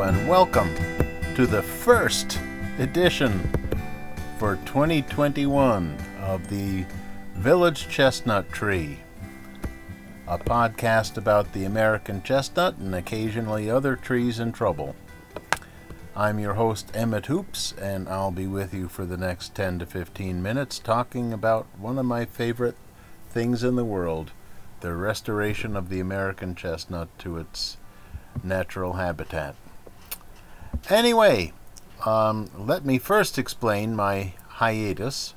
And welcome to the first edition for 2021 of the Village Chestnut Tree, a podcast about the American chestnut and occasionally other trees in trouble. I'm your host, Emmett Hoops, and I'll be with you for the next 10 to 15 minutes talking about one of my favorite things in the world the restoration of the American chestnut to its natural habitat. Anyway, um, let me first explain my hiatus.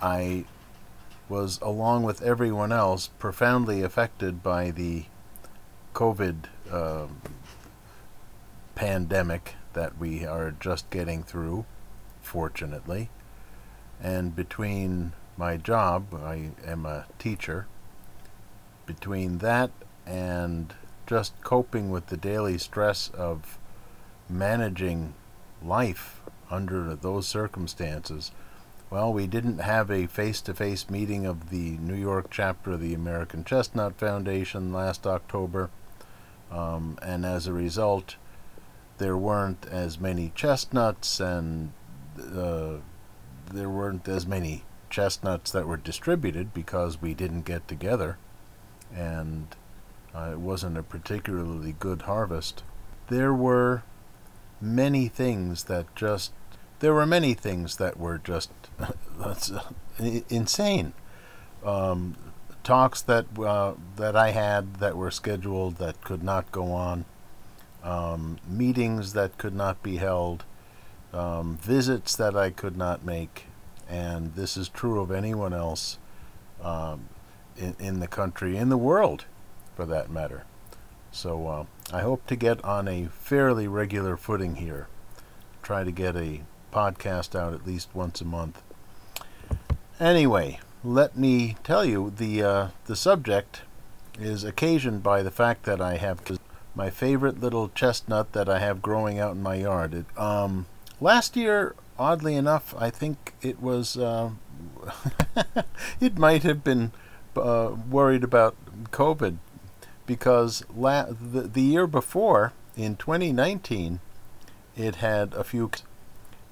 I was, along with everyone else, profoundly affected by the COVID uh, pandemic that we are just getting through, fortunately. And between my job, I am a teacher, between that and just coping with the daily stress of managing life under those circumstances, well, we didn't have a face to face meeting of the New York chapter of the American Chestnut Foundation last October, um, and as a result, there weren't as many chestnuts and uh, there weren't as many chestnuts that were distributed because we didn't get together and uh, it wasn't a particularly good harvest. There were many things that just there were many things that were just uh, insane. Um, talks that uh, that I had that were scheduled that could not go on, um, meetings that could not be held, um, visits that I could not make, and this is true of anyone else um, in, in the country, in the world for that matter. So uh, I hope to get on a fairly regular footing here. Try to get a podcast out at least once a month. Anyway, let me tell you the uh, the subject is occasioned by the fact that I have my favorite little chestnut that I have growing out in my yard. It, um, last year, oddly enough, I think it was uh, it might have been uh, worried about COVID because la- the, the year before, in 2019, it had a few,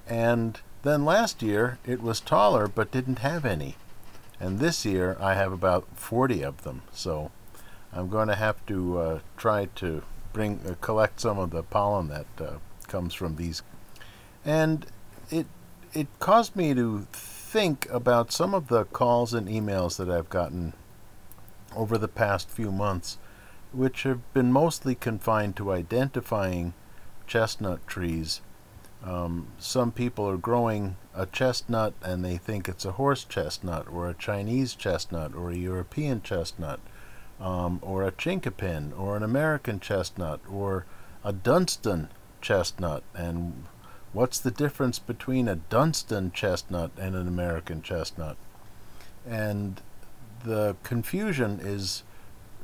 and then last year it was taller but didn't have any. And this year I have about 40 of them, so I'm going to have to uh, try to bring uh, collect some of the pollen that uh, comes from these. And it it caused me to think about some of the calls and emails that I've gotten over the past few months which have been mostly confined to identifying chestnut trees. Um, some people are growing a chestnut and they think it's a horse chestnut or a Chinese chestnut or a European chestnut um, or a chinkapin or an American chestnut or a Dunstan chestnut. And what's the difference between a Dunstan chestnut and an American chestnut? And the confusion is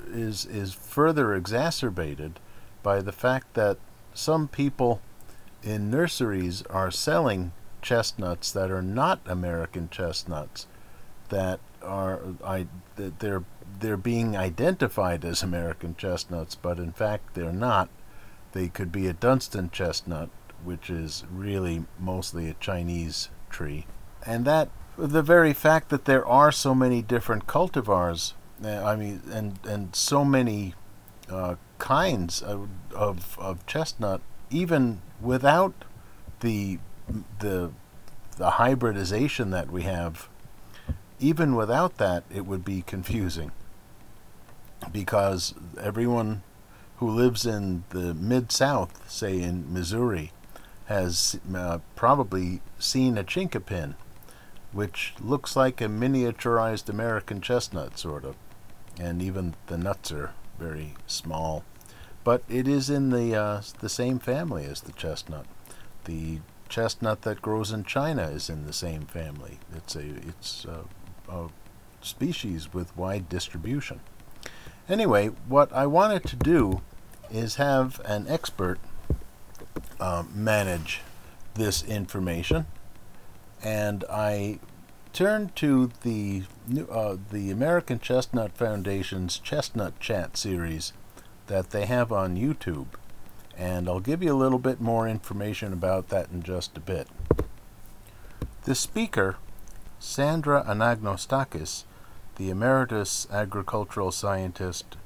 is is further exacerbated by the fact that some people in nurseries are selling chestnuts that are not American chestnuts that are I that they're they're being identified as American chestnuts, but in fact they're not. They could be a Dunstan chestnut, which is really mostly a Chinese tree. And that the very fact that there are so many different cultivars I mean, and and so many uh, kinds of, of, of chestnut, even without the the the hybridization that we have, even without that, it would be confusing. Because everyone who lives in the mid South, say in Missouri, has uh, probably seen a chinkapin, which looks like a miniaturized American chestnut, sort of and even the nuts are very small. But it is in the uh, the same family as the chestnut. The chestnut that grows in China is in the same family. It's a it's a, a species with wide distribution. Anyway, what I wanted to do is have an expert um, manage this information, and I turned to the uh, the American Chestnut Foundation's Chestnut Chat series that they have on YouTube, And I'll give you a little bit more information about that in just a bit. The speaker, Sandra Anagnostakis, the emeritus agricultural scientist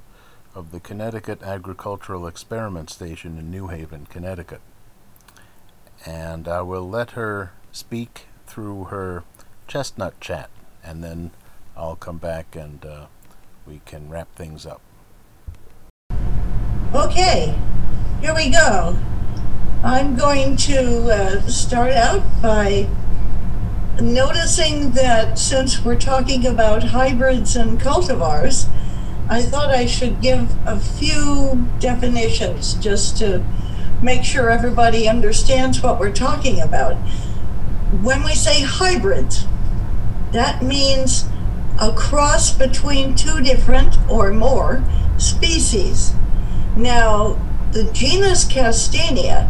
of the Connecticut Agricultural Experiment Station in New Haven, Connecticut. And I will let her speak through her chestnut chat, and then I'll come back and uh, we can wrap things up. Okay, here we go. I'm going to uh, start out by noticing that since we're talking about hybrids and cultivars, I thought I should give a few definitions just to make sure everybody understands what we're talking about. When we say hybrids, that means a cross between two different or more species. Now, the genus Castanea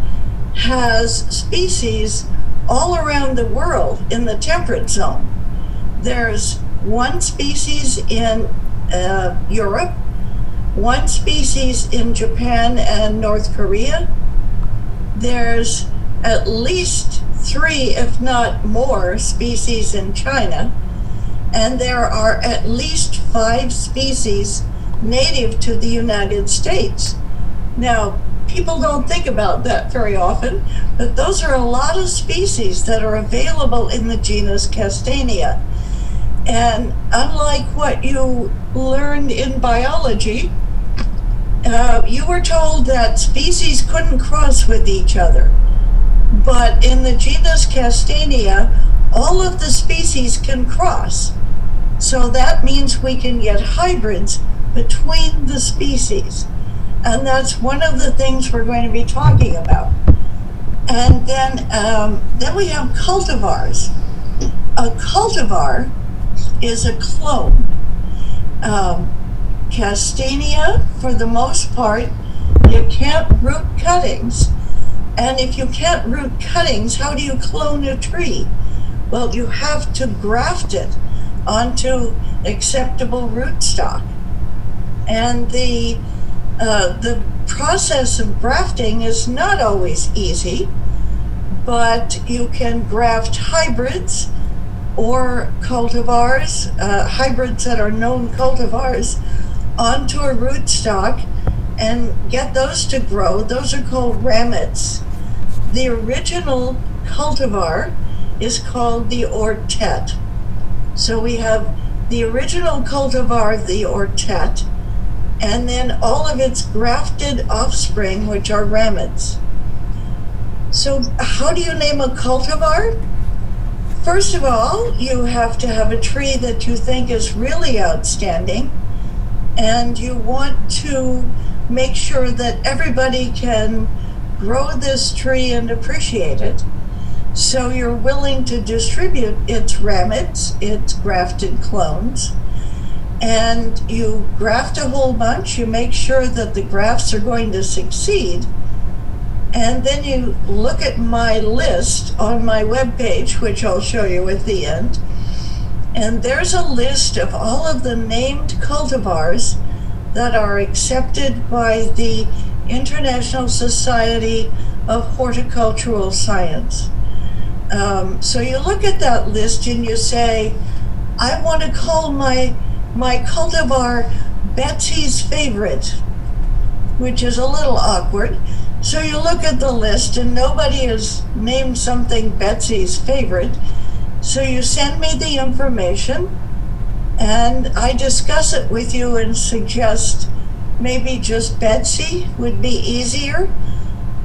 has species all around the world in the temperate zone. There's one species in uh, Europe, one species in Japan and North Korea. There's at least three, if not more, species in China. And there are at least five species native to the United States. Now, people don't think about that very often, but those are a lot of species that are available in the genus Castanea. And unlike what you learned in biology, uh, you were told that species couldn't cross with each other. But in the genus Castanea, all of the species can cross. So that means we can get hybrids between the species. And that's one of the things we're going to be talking about. And then, um, then we have cultivars. A cultivar is a clone. Um, Castanea, for the most part, you can't root cuttings. And if you can't root cuttings, how do you clone a tree? Well, you have to graft it onto acceptable rootstock. And the uh, the process of grafting is not always easy, but you can graft hybrids or cultivars, uh, hybrids that are known cultivars, onto a rootstock and get those to grow. Those are called ramets. The original cultivar is called the ortet. So we have the original cultivar, the ortet, and then all of its grafted offspring, which are ramets. So, how do you name a cultivar? First of all, you have to have a tree that you think is really outstanding, and you want to make sure that everybody can grow this tree and appreciate it. So, you're willing to distribute its ramets, its grafted clones and you graft a whole bunch, you make sure that the grafts are going to succeed, and then you look at my list on my webpage, which I'll show you at the end, and there's a list of all of the named cultivars that are accepted by the International Society of Horticultural Science. Um, so you look at that list and you say, I want to call my my cultivar Betsy's favorite, which is a little awkward. So you look at the list and nobody has named something Betsy's favorite. So you send me the information and I discuss it with you and suggest maybe just Betsy would be easier.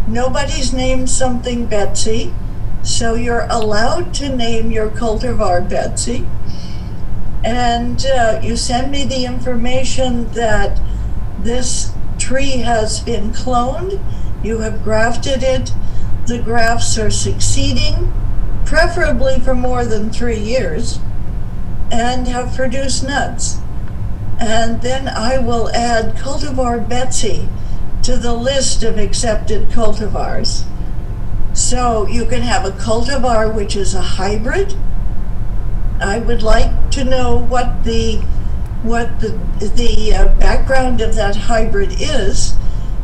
Nobody's named something Betsy, so you're allowed to name your cultivar Betsy and uh, you send me the information that this tree has been cloned, you have grafted it, the grafts are succeeding, preferably for more than three years, and have produced nuts. And then I will add cultivar Betsy to the list of accepted cultivars. So you can have a cultivar which is a hybrid I would like to know what the what the the uh, background of that hybrid is,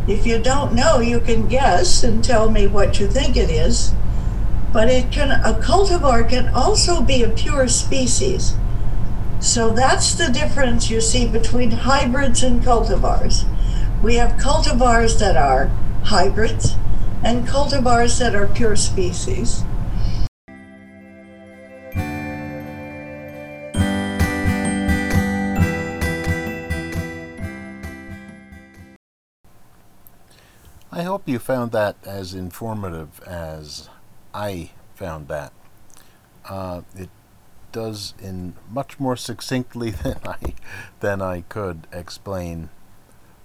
If you don't know, you can guess and tell me what you think it is. But it can a cultivar can also be a pure species. So that's the difference you see between hybrids and cultivars. We have cultivars that are hybrids and cultivars that are pure species. I hope you found that as informative as I found that. Uh, it does in much more succinctly than I than I could explain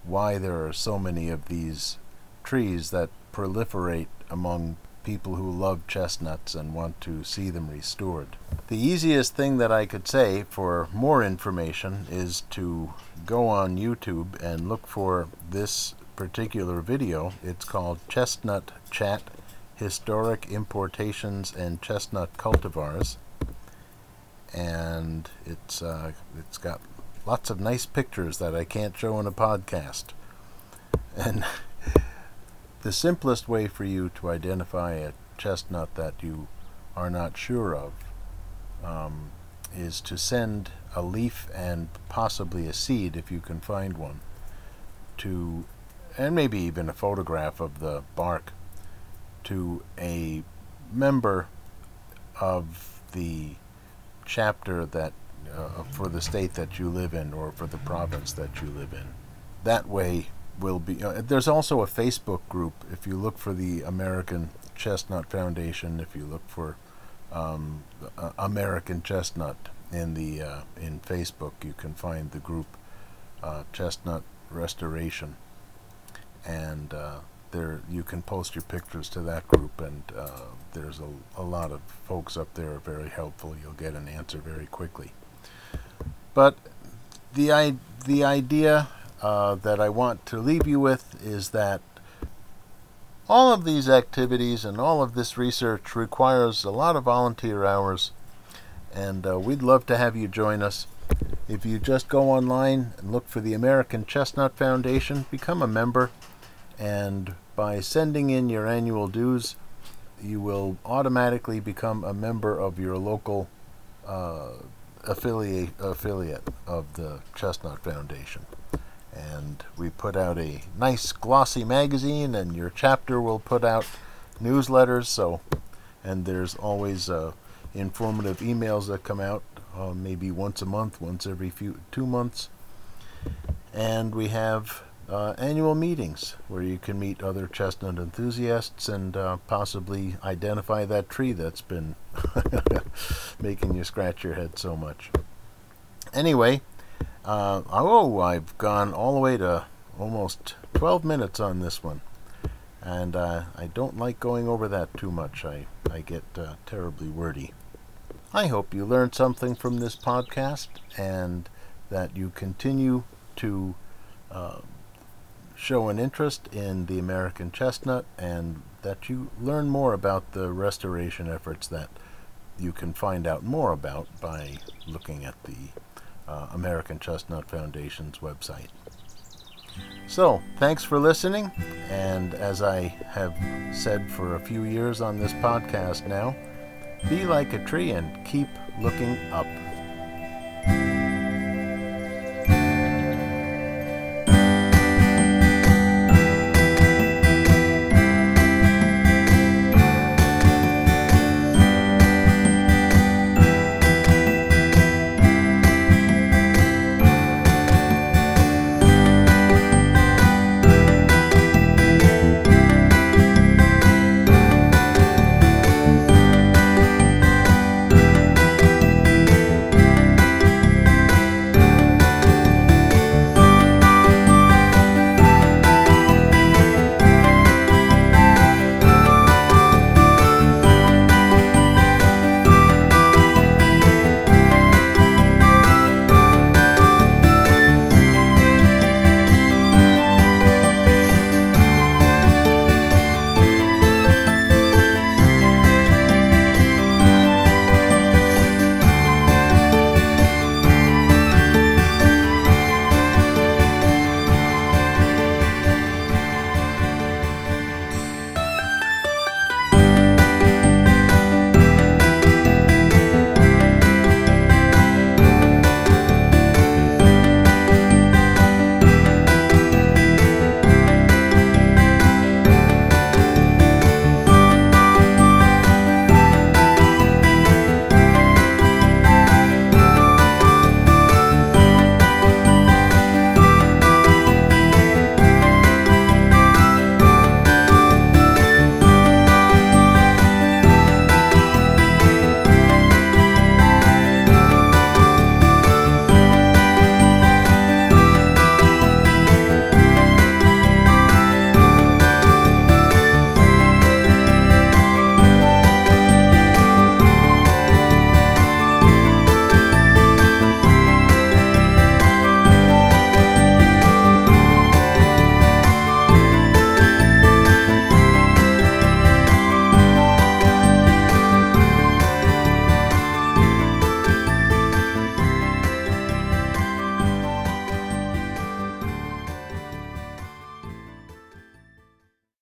why there are so many of these trees that proliferate among people who love chestnuts and want to see them restored. The easiest thing that I could say for more information is to go on YouTube and look for this particular video. It's called Chestnut Chat Historic Importations and Chestnut Cultivars. And it's uh, it's got lots of nice pictures that I can't show in a podcast. And the simplest way for you to identify a chestnut that you are not sure of um, is to send a leaf and possibly a seed, if you can find one, to, and maybe even a photograph of the bark, to a member of the chapter that uh, for the state that you live in or for the province that you live in. That way will be. Uh, there's also a Facebook group. If you look for the American Chestnut Foundation, if you look for um, uh, American Chestnut in the uh, in Facebook, you can find the group uh, Chestnut Restoration, and uh, there you can post your pictures to that group, and there's a, a lot of folks up there are very helpful. You'll get an answer very quickly. But the I, the idea uh, that I want to leave you with is that all of these activities and all of this research requires a lot of volunteer hours, and uh, we'd love to have you join us. If you just go online and look for the American Chestnut Foundation, become a member, and by sending in your annual dues, you will automatically become a member of your local uh, affiliate affiliate of the Chestnut Foundation. And we put out a nice glossy magazine, and your chapter will put out newsletters. So, and there's always uh, informative emails that come out, uh, maybe once a month, once every few two months. And we have uh, annual meetings where you can meet other chestnut enthusiasts and uh, possibly identify that tree that's been making you scratch your head so much. Anyway, uh, oh, I've gone all the way to almost 12 minutes on this one. And uh, I don't like going over that too much. I, I get uh, terribly wordy. I hope you learned something from this podcast and that you continue to uh, show an interest in the American chestnut and that you learn more about the restoration efforts that you can find out more about by looking at the uh, American Chestnut Foundation's website. So, thanks for listening, and as I have said for a few years on this podcast now, be like a tree and keep looking up.